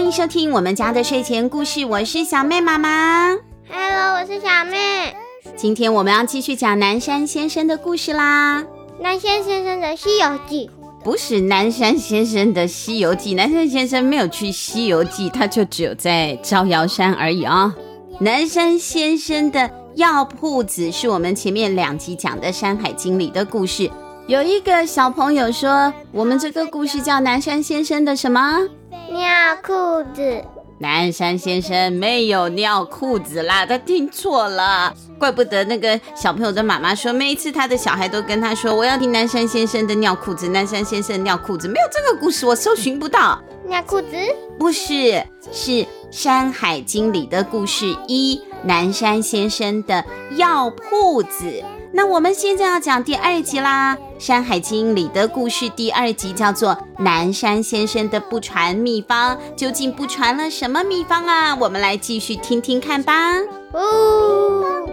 欢迎收听我们家的睡前故事，我是小妹妈妈。Hello，我是小妹。今天我们要继续讲南山先生的故事啦。南山先生的西游记不是南山先生的西游记，南山先生没有去西游记，他就只有在招摇山而已啊、哦。南山先生的药铺子是我们前面两集讲的《山海经》里的故事。有一个小朋友说，我们这个故事叫南山先生的什么？尿裤子。南山先生没有尿裤子啦，他听错了。怪不得那个小朋友的妈妈说，每一次他的小孩都跟他说，我要听南山先生的尿裤子，南山先生尿裤子，没有这个故事，我搜寻不到。尿裤子？不是，是《山海经》里的故事一，南山先生的药铺子。那我们现在要讲第二集啦，《山海经》里的故事第二集叫做《南山先生的不传秘方》，究竟不传了什么秘方啊？我们来继续听听看吧。哦，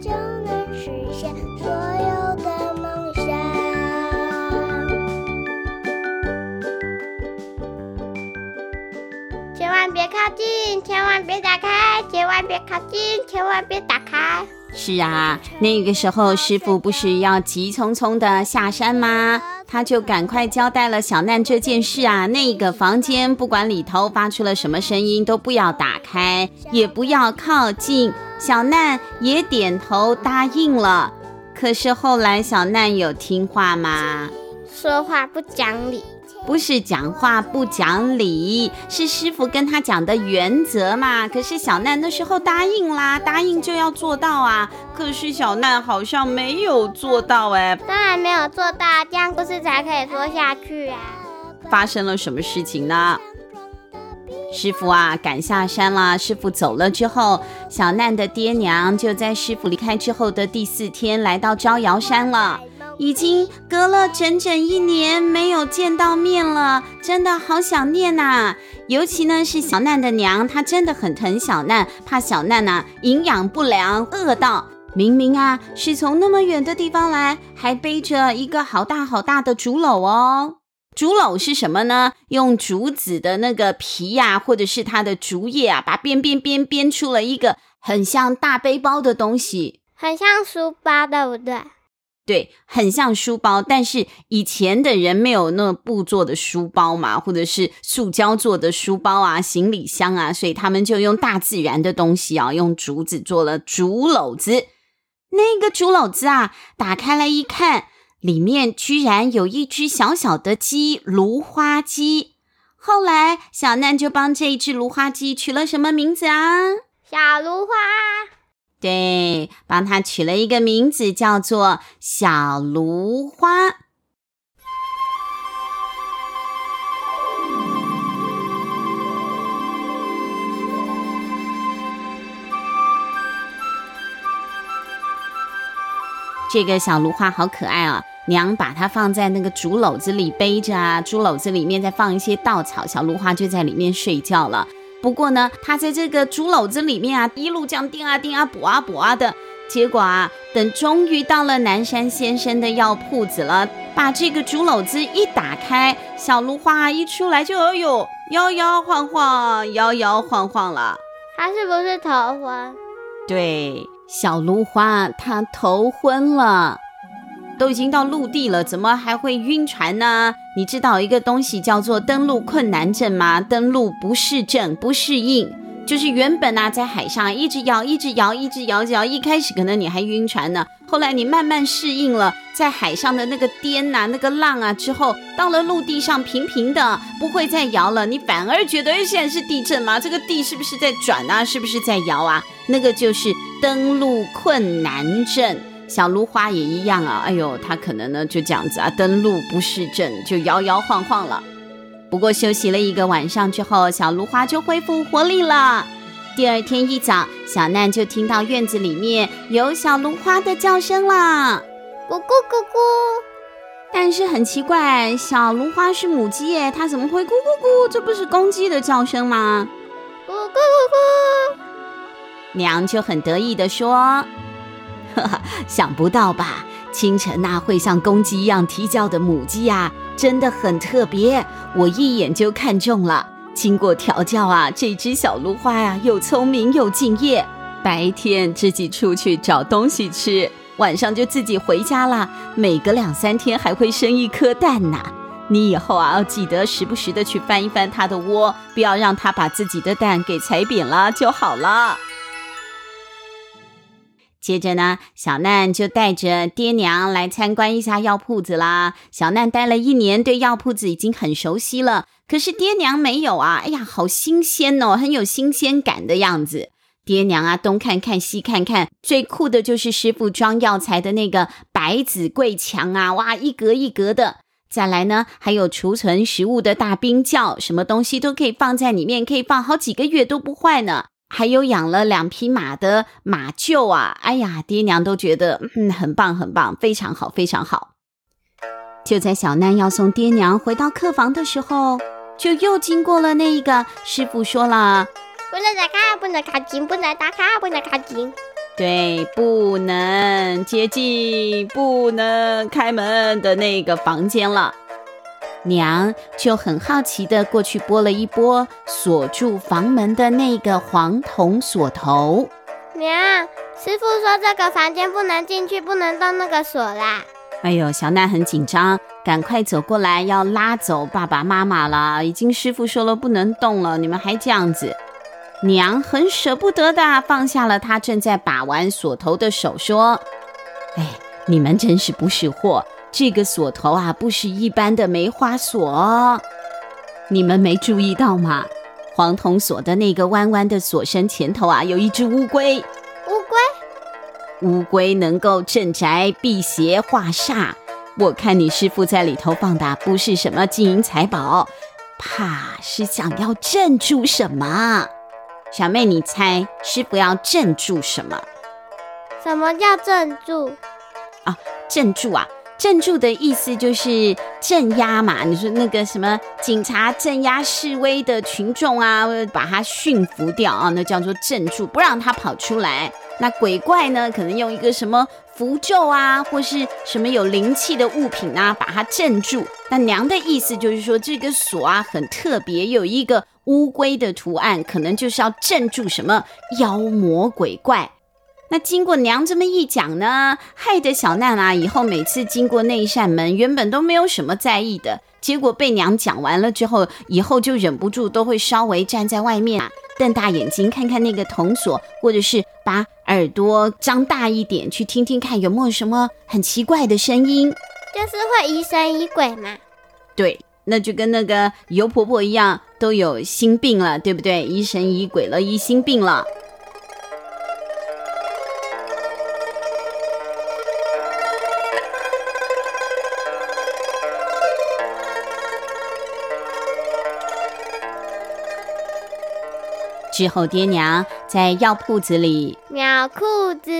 就能实现所有的梦想。千万别靠近，千万别打开，千万别靠近，千万别打开。是啊，那个时候师傅不是要急匆匆的下山吗？他就赶快交代了小难这件事啊。那个房间不管里头发出了什么声音，都不要打开，也不要靠近。小难也点头答应了。可是后来小难有听话吗？说话不讲理。不是讲话不讲理，是师傅跟他讲的原则嘛。可是小难那时候答应啦，答应就要做到啊。可是小难好像没有做到哎。当然没有做到，这样故事才可以说下去啊。发生了什么事情呢？师傅啊，赶下山了。师傅走了之后，小难的爹娘就在师傅离开之后的第四天来到招摇山了。已经隔了整整一年没有见到面了，真的好想念呐！尤其呢是小难的娘，她真的很疼小难，怕小难呐营养不良饿到。明明啊是从那么远的地方来，还背着一个好大好大的竹篓哦。竹篓是什么呢？用竹子的那个皮呀，或者是它的竹叶啊，把编编编编出了一个很像大背包的东西，很像书包，对不对？对，很像书包，但是以前的人没有那布做的书包嘛，或者是塑胶做的书包啊、行李箱啊，所以他们就用大自然的东西啊，用竹子做了竹篓子。那个竹篓子啊，打开来一看，里面居然有一只小小的鸡——芦花鸡。后来小难就帮这一只芦花鸡取了什么名字啊？小芦花。对，帮他取了一个名字，叫做小芦花。这个小芦花好可爱啊！娘把它放在那个竹篓子里背着啊，竹篓子里面再放一些稻草，小芦花就在里面睡觉了。不过呢，他在这个竹篓子里面啊，一路这样钉啊钉啊补啊补啊的，结果啊，等终于到了南山先生的药铺子了，把这个竹篓子一打开，小芦花一出来就哎呦摇摇晃晃，摇摇晃晃了。他是不是头昏？对，小芦花他头昏了。都已经到陆地了，怎么还会晕船呢？你知道一个东西叫做登陆困难症吗？登陆不适症，不适应，就是原本啊在海上一直摇，一直摇，一直摇，一直摇，一开始可能你还晕船呢，后来你慢慢适应了在海上的那个颠呐、啊，那个浪啊之后，到了陆地上平平的，不会再摇了，你反而觉得哎，现在是地震吗？这个地是不是在转啊？是不是在摇啊？那个就是登陆困难症。小芦花也一样啊，哎呦，它可能呢就这样子啊，登陆不适症，就摇摇晃晃了。不过休息了一个晚上之后，小芦花就恢复活力了。第二天一早，小难就听到院子里面有小芦花的叫声啦，咕咕咕咕。但是很奇怪，小芦花是母鸡耶，它怎么会咕咕咕？这不是公鸡的叫声吗？咕咕咕咕。娘就很得意地说。哈 想不到吧？清晨那会像公鸡一样啼叫的母鸡呀，真的很特别，我一眼就看中了。经过调教啊，这只小芦花呀、又聪明又敬业，白天自己出去找东西吃，晚上就自己回家了。每隔两三天还会生一颗蛋呢。你以后啊，要记得时不时的去翻一翻它的窝，不要让它把自己的蛋给踩扁了就好了。接着呢，小难就带着爹娘来参观一下药铺子啦。小难待了一年，对药铺子已经很熟悉了。可是爹娘没有啊，哎呀，好新鲜哦，很有新鲜感的样子。爹娘啊，东看看西看看，最酷的就是师傅装药材的那个百子柜墙啊，哇，一格一格的。再来呢，还有储存食物的大冰窖，什么东西都可以放在里面，可以放好几个月都不坏呢。还有养了两匹马的马厩啊，哎呀，爹娘都觉得嗯，很棒很棒，非常好非常好。就在小难要送爹娘回到客房的时候，就又经过了那一个师傅说了，不能打卡，不能靠近，不能打卡，不能靠近。对，不能接近，不能开门的那个房间了。娘就很好奇的过去拨了一拨锁住房门的那个黄铜锁头。娘，师傅说这个房间不能进去，不能动那个锁啦。哎呦，小奈很紧张，赶快走过来要拉走爸爸妈妈了。已经师傅说了不能动了，你们还这样子。娘很舍不得的放下了她正在把玩锁头的手，说：“哎，你们真是不识货。”这个锁头啊，不是一般的梅花锁，你们没注意到吗？黄铜锁的那个弯弯的锁身前头啊，有一只乌龟。乌龟？乌龟能够镇宅、辟邪、化煞。我看你师傅在里头放的不是什么金银财宝，怕是想要镇住什么？小妹，你猜师傅要镇住什么？什么叫镇住？啊，镇住啊！镇住的意思就是镇压嘛，你说那个什么警察镇压示威的群众啊，把他驯服掉啊，那叫做镇住，不让他跑出来。那鬼怪呢，可能用一个什么符咒啊，或是什么有灵气的物品啊，把他镇住。那娘的意思就是说，这个锁啊很特别，有一个乌龟的图案，可能就是要镇住什么妖魔鬼怪。那经过娘这么一讲呢，害得小娜啊，以后每次经过那一扇门，原本都没有什么在意的，结果被娘讲完了之后，以后就忍不住都会稍微站在外面啊，瞪大眼睛看看那个铜锁，或者是把耳朵张大一点去听听看有没有什么很奇怪的声音，就是会疑神疑鬼嘛。对，那就跟那个尤婆婆一样，都有心病了，对不对？疑神疑鬼了，疑心病了。之后，爹娘在药铺子里尿裤子，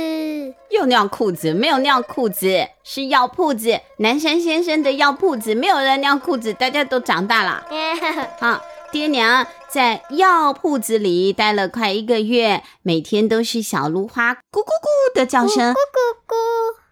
又尿裤子，没有尿裤子，是药铺子。南山先生的药铺子，没有人尿裤子，大家都长大了。啊，爹娘在药铺子里待了快一个月，每天都是小芦花咕咕咕的叫声，咕咕咕，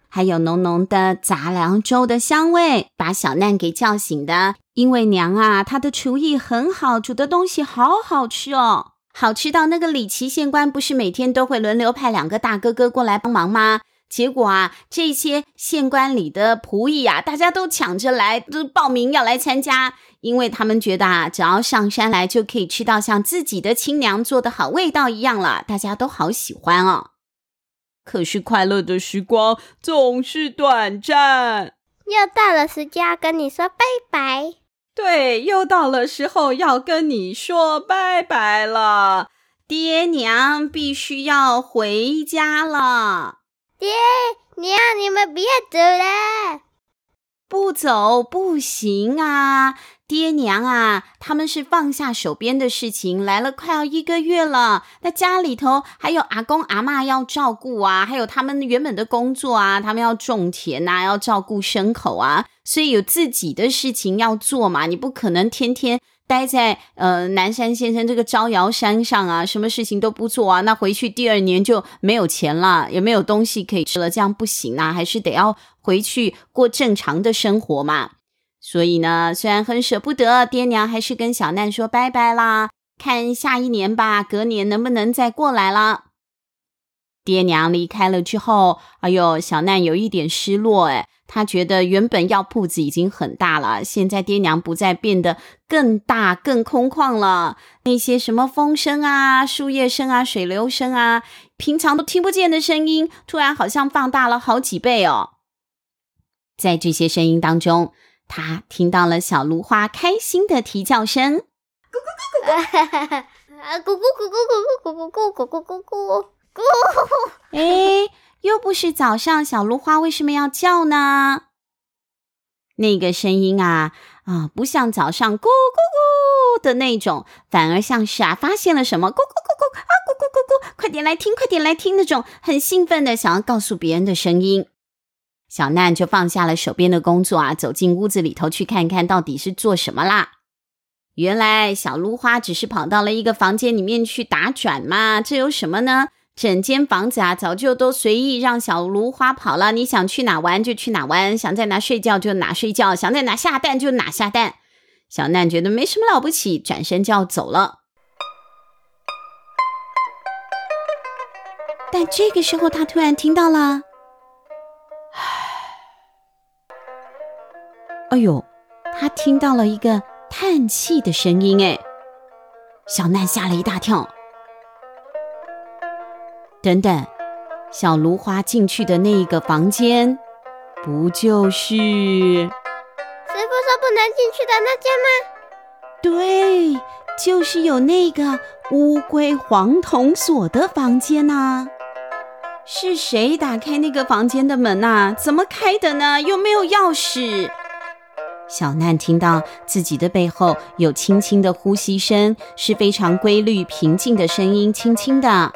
还有浓浓的杂粮粥的香味，把小难给叫醒的。因为娘啊，她的厨艺很好，煮的东西好好吃哦。好吃到那个李琦县官不是每天都会轮流派两个大哥哥过来帮忙吗？结果啊，这些县官里的仆役啊，大家都抢着来，都报名要来参加，因为他们觉得啊，只要上山来就可以吃到像自己的亲娘做的好味道一样了，大家都好喜欢哦。可是快乐的时光总是短暂，又到了时间跟你说拜拜。对，又到了时候要跟你说拜拜了，爹娘必须要回家了。爹娘，你们别走了，不走不行啊！爹娘啊，他们是放下手边的事情来了，快要一个月了。那家里头还有阿公阿嬷要照顾啊，还有他们原本的工作啊，他们要种田呐，要照顾牲口啊。所以有自己的事情要做嘛，你不可能天天待在呃南山先生这个招摇山上啊，什么事情都不做啊，那回去第二年就没有钱了，也没有东西可以吃了，这样不行啊，还是得要回去过正常的生活嘛。所以呢，虽然很舍不得，爹娘还是跟小难说拜拜啦，看下一年吧，隔年能不能再过来了。爹娘离开了之后，哎呦，小难有一点失落，诶他觉得原本药铺子已经很大了，现在爹娘不再，变得更大、更空旷了。那些什么风声啊、树叶声啊、水流声啊，平常都听不见的声音，突然好像放大了好几倍哦。在这些声音当中，他听到了小芦花开心的啼叫声：咕咕咕咕咕，咕咕咕咕咕咕咕咕咕咕咕咕咕咕。哎。又不是早上，小芦花为什么要叫呢？那个声音啊啊，不像早上咕咕咕的那种，反而像是啊发现了什么咕咕咕咕啊咕咕咕咕，快点来听，快点来听那种很兴奋的想要告诉别人的声音。小难就放下了手边的工作啊，走进屋子里头去看看到底是做什么啦。原来小芦花只是跑到了一个房间里面去打转嘛，这有什么呢？整间房子啊，早就都随意让小芦花跑了。你想去哪玩就去哪玩，想在哪睡觉就哪睡觉，想在哪下蛋就哪下蛋。小难觉得没什么了不起，转身就要走了。但这个时候，他突然听到了，哎呦，他听到了一个叹气的声音，哎，小难吓了一大跳。等等，小芦花进去的那一个房间，不就是师傅说不能进去的那间吗？对，就是有那个乌龟黄铜锁的房间呐、啊。是谁打开那个房间的门呐、啊？怎么开的呢？又没有钥匙。小难听到自己的背后有轻轻的呼吸声，是非常规律平静的声音，轻轻的。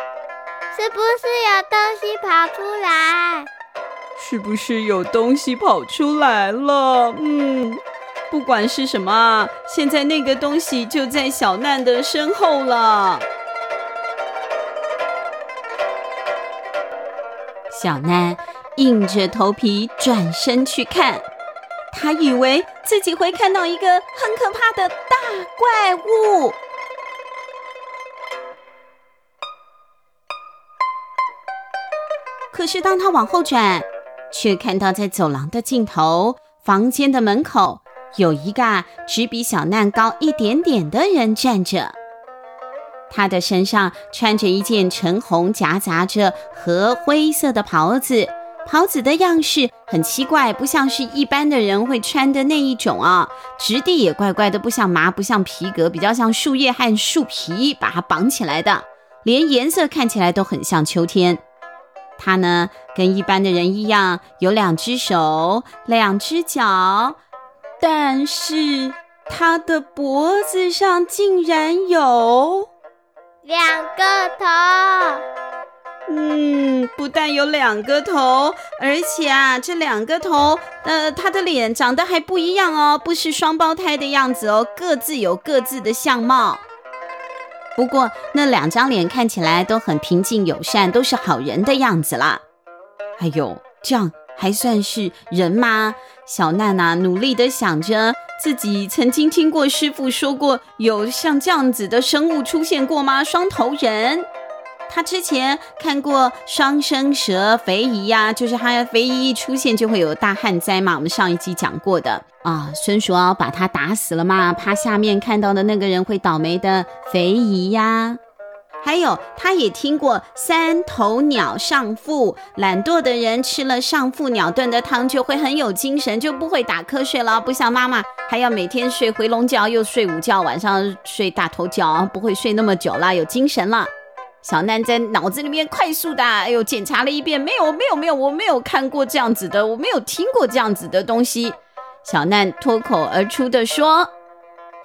是不是有东西跑出来？是不是有东西跑出来了？嗯，不管是什么，现在那个东西就在小难的身后了。小难硬着头皮转身去看，他以为自己会看到一个很可怕的大怪物。可是，当他往后转，却看到在走廊的尽头，房间的门口有一个只比小难高一点点的人站着。他的身上穿着一件橙红夹杂着和灰色的袍子，袍子的样式很奇怪，不像是一般的人会穿的那一种啊，质地也怪怪的，不像麻，不像皮革，比较像树叶和树皮把它绑起来的，连颜色看起来都很像秋天。它呢，跟一般的人一样，有两只手，两只脚，但是它的脖子上竟然有两个头。嗯，不但有两个头，而且啊，这两个头，呃，他的脸长得还不一样哦，不是双胞胎的样子哦，各自有各自的相貌。不过那两张脸看起来都很平静友善，都是好人的样子啦。哎呦，这样还算是人吗？小娜娜，努力的想着自己曾经听过师傅说过，有像这样子的生物出现过吗？双头人。他之前看过双生蛇肥姨呀，就是他肥姨一出现就会有大旱灾嘛。我们上一集讲过的啊，孙叔敖把他打死了嘛，怕下面看到的那个人会倒霉的肥姨呀。还有，他也听过三头鸟上腹，懒惰的人吃了上腹鸟炖的汤就会很有精神，就不会打瞌睡了，不像妈妈还要每天睡回笼觉，又睡午觉，晚上睡大头觉，不会睡那么久了，有精神了。小难在脑子里面快速的，哎呦，检查了一遍，没有，没有，没有，我没有看过这样子的，我没有听过这样子的东西。小难脱口而出的说：“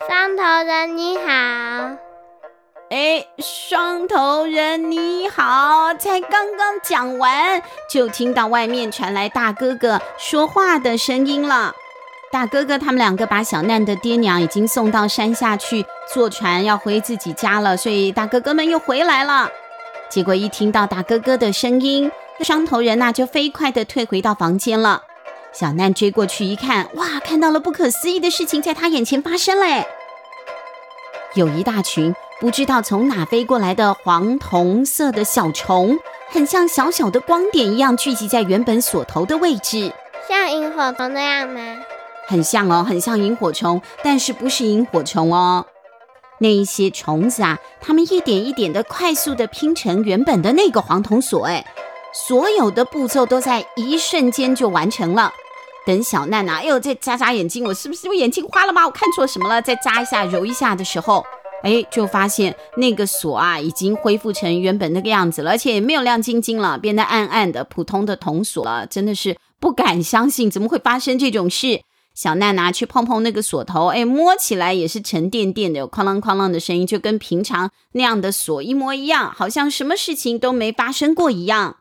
双头人你好。”哎，双头人你好，才刚刚讲完，就听到外面传来大哥哥说话的声音了。大哥哥他们两个把小难的爹娘已经送到山下去坐船，要回自己家了，所以大哥哥们又回来了。结果一听到大哥哥的声音，双头人呐就飞快地退回到房间了。小难追过去一看，哇，看到了不可思议的事情在他眼前发生嘞！有一大群不知道从哪飞过来的黄铜色的小虫，很像小小的光点一样聚集在原本锁头的位置，像萤火虫那样吗？很像哦，很像萤火虫，但是不是萤火虫哦。那一些虫子啊，它们一点一点的快速的拼成原本的那个黄铜锁，哎，所有的步骤都在一瞬间就完成了。等小难啊，哎呦，再眨眨眼睛，我是不是我眼睛花了吗？我看错什么了？再眨一下，揉一下的时候，哎，就发现那个锁啊，已经恢复成原本那个样子了，而且也没有亮晶晶了，变得暗暗的，普通的铜锁了。真的是不敢相信，怎么会发生这种事？小奈拿去碰碰那个锁头，哎，摸起来也是沉甸甸的，有哐啷哐啷的声音，就跟平常那样的锁一模一样，好像什么事情都没发生过一样。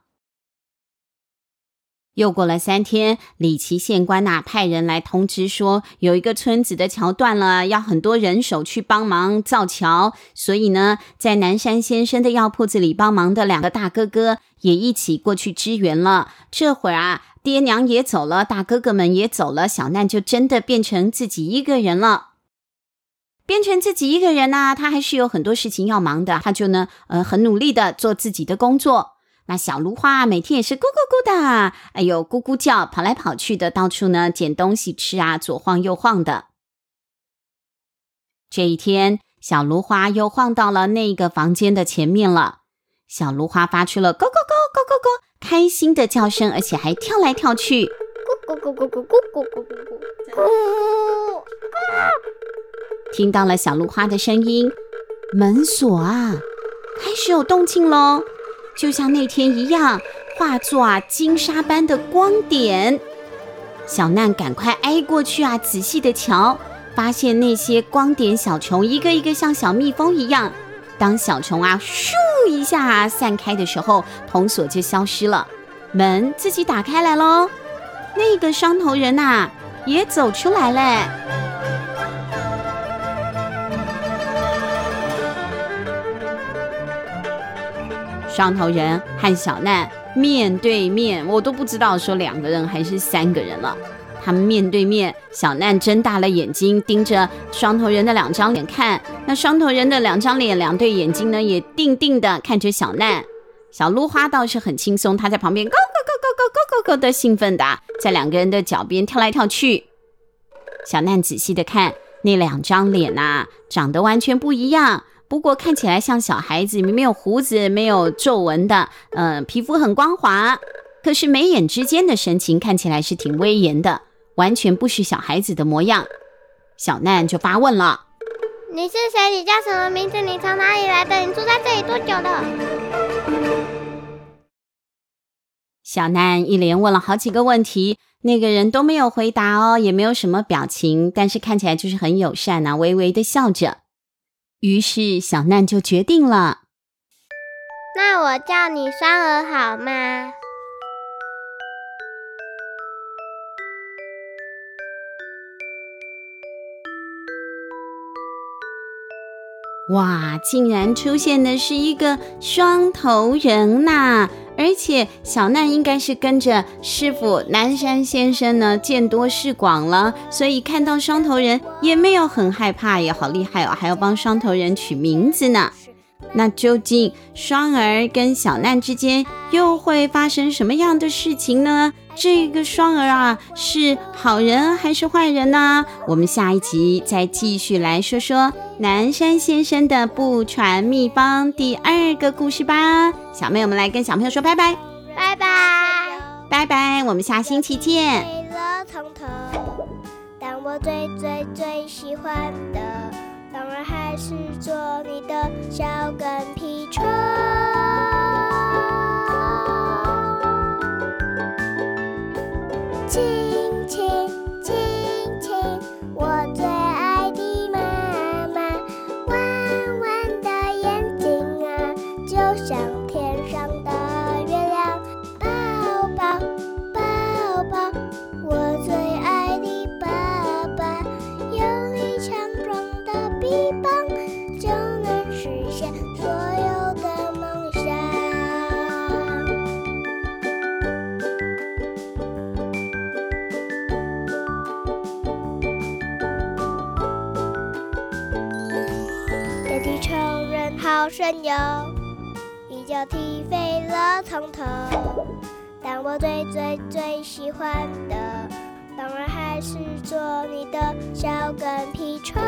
又过了三天，里奇县官呐派人来通知说，有一个村子的桥断了，要很多人手去帮忙造桥。所以呢，在南山先生的药铺子里帮忙的两个大哥哥也一起过去支援了。这会儿啊。爹娘也走了，大哥哥们也走了，小难就真的变成自己一个人了。变成自己一个人呢、他还是有很多事情要忙的，他就呢，呃，很努力的做自己的工作。那小芦花每天也是咕咕咕的，哎呦，咕咕叫，跑来跑去的，到处呢捡东西吃啊，左晃右晃的。这一天，小芦花又晃到了那个房间的前面了，小芦花发出了咕咕咕咕咕咕。开心的叫声，而且还跳来跳去，咕咕咕咕咕咕咕咕咕咕咕。听到了小芦花的声音，门锁啊，开始有动静喽，就像那天一样，化作啊金沙般的光点。小难赶快挨过去啊，仔细的瞧，发现那些光点小虫一个一个像小蜜蜂一样。当小虫啊，咻一下散开的时候，铜锁就消失了，门自己打开来喽。那个双头人呐，也走出来嘞。双头人和小难面对面，我都不知道说两个人还是三个人了。他们面对面，小难睁大了眼睛盯着双头人的两张脸看，那双头人的两张脸、两对眼睛呢，也定定的看着小难。小鹿花倒是很轻松，它在旁边咯咯咯咯咯咯咯咯的兴奋的，在两个人的脚边跳来跳去。小难仔细的看那两张脸呐、长得完全不一样，不过看起来像小孩子，没有胡子，没有皱纹的，嗯、呃，皮肤很光滑，可是眉眼之间的神情看起来是挺威严的。完全不是小孩子的模样，小难就发问了：“你是谁？你叫什么名字？你从哪里来的？你住在这里多久了？”小难一连问了好几个问题，那个人都没有回答哦，也没有什么表情，但是看起来就是很友善啊，微微的笑着。于是小难就决定了：“那我叫你双儿好吗？”哇！竟然出现的是一个双头人呐！而且小难应该是跟着师傅南山先生呢，见多识广了，所以看到双头人也没有很害怕，也好厉害哦，还要帮双头人取名字呢。那究竟双儿跟小难之间又会发生什么样的事情呢？这个双儿啊，是好人还是坏人呢？我们下一集再继续来说说南山先生的不传秘方第二个故事吧。小妹，我们来跟小朋友说拜拜，拜拜，拜拜，我们下星期见。但我最最最喜欢的。当然还是做你的小跟屁虫。就能实现所有的梦想这地球人好神游一脚踢飞了从头。但我最最最喜欢的当然还是做你的小跟屁虫。